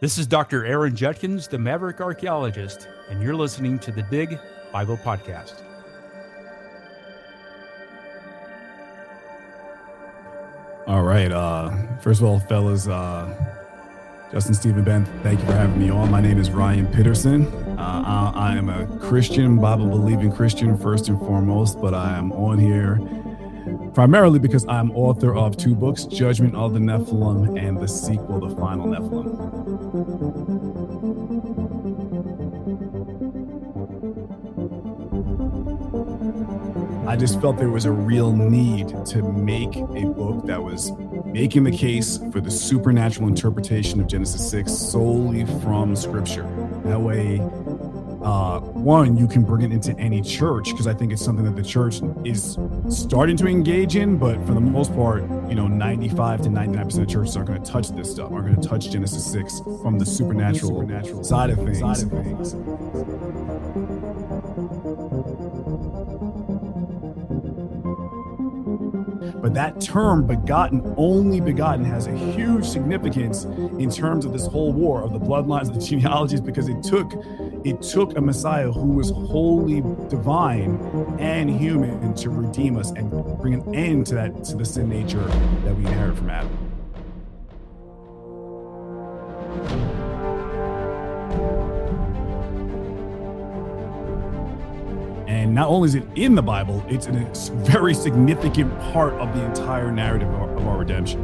This is Dr. Aaron Judkins, the Maverick Archaeologist, and you're listening to the Dig Bible Podcast. All right. Uh, first of all, fellas, uh, Justin, Stephen, Ben, thank you for having me on. My name is Ryan Pitterson. Uh, I, I am a Christian, Bible believing Christian, first and foremost, but I am on here primarily because I'm author of two books Judgment of the Nephilim and the sequel, The Final Nephilim. I just felt there was a real need to make a book that was making the case for the supernatural interpretation of Genesis 6 solely from Scripture. That way, uh, one, you can bring it into any church because I think it's something that the church is starting to engage in. But for the most part, you know, 95 to 99% of churches aren't going to touch this stuff, aren't going to touch Genesis 6 from the supernatural, supernatural side of things. Side of things. But that term begotten, only begotten, has a huge significance in terms of this whole war of the bloodlines, of the genealogies, because it took it took a Messiah who was wholly divine and human to redeem us and bring an end to that to the sin nature that we inherit from Adam. And not only is it in the Bible, it's a very significant part of the entire narrative of our, of our redemption.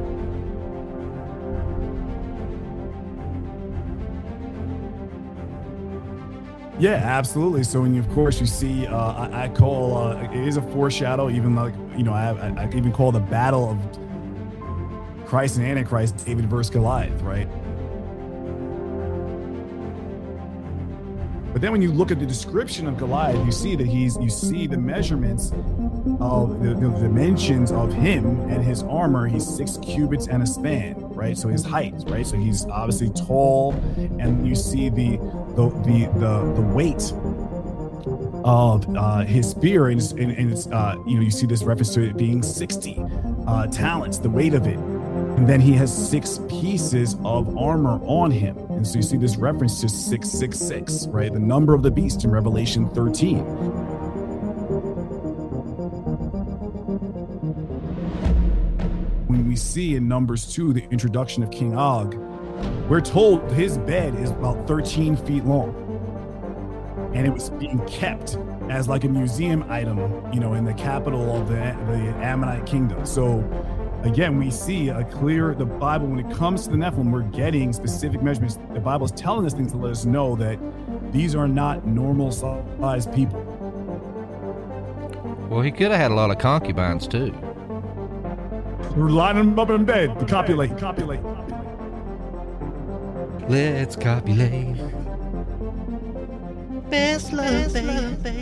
Yeah, absolutely. So you, of course, you see, uh, I, I, call uh, it is a foreshadow. Even like you know, I, I, I even call the battle of Christ and Antichrist David versus Goliath, right? But then when you look at the description of Goliath, you see that he's you see the measurements of the, the, dimensions of him and his armor. He's six cubits and a span, right? So his height, right? So he's obviously tall, and you see the the the the, the weight of uh, his spear, and, and, and it's uh, you know you see this reference to it being sixty uh, talents, the weight of it, and then he has six pieces of armor on him and so you see this reference to 666, right? The number of the beast in Revelation 13. When we see in Numbers 2 the introduction of King Og, we're told his bed is about 13 feet long. And it was being kept as like a museum item, you know, in the capital of the, the Ammonite kingdom. So again, we see a clear, the Bible, when it comes to the Nephilim, we're getting specific measurements. The Bible is telling us things to let us know that these are not normal sized people. Well, he could have had a lot of concubines too. We're lining them up in bed to copulate. Copulate. Let's copulate. Best love, baby.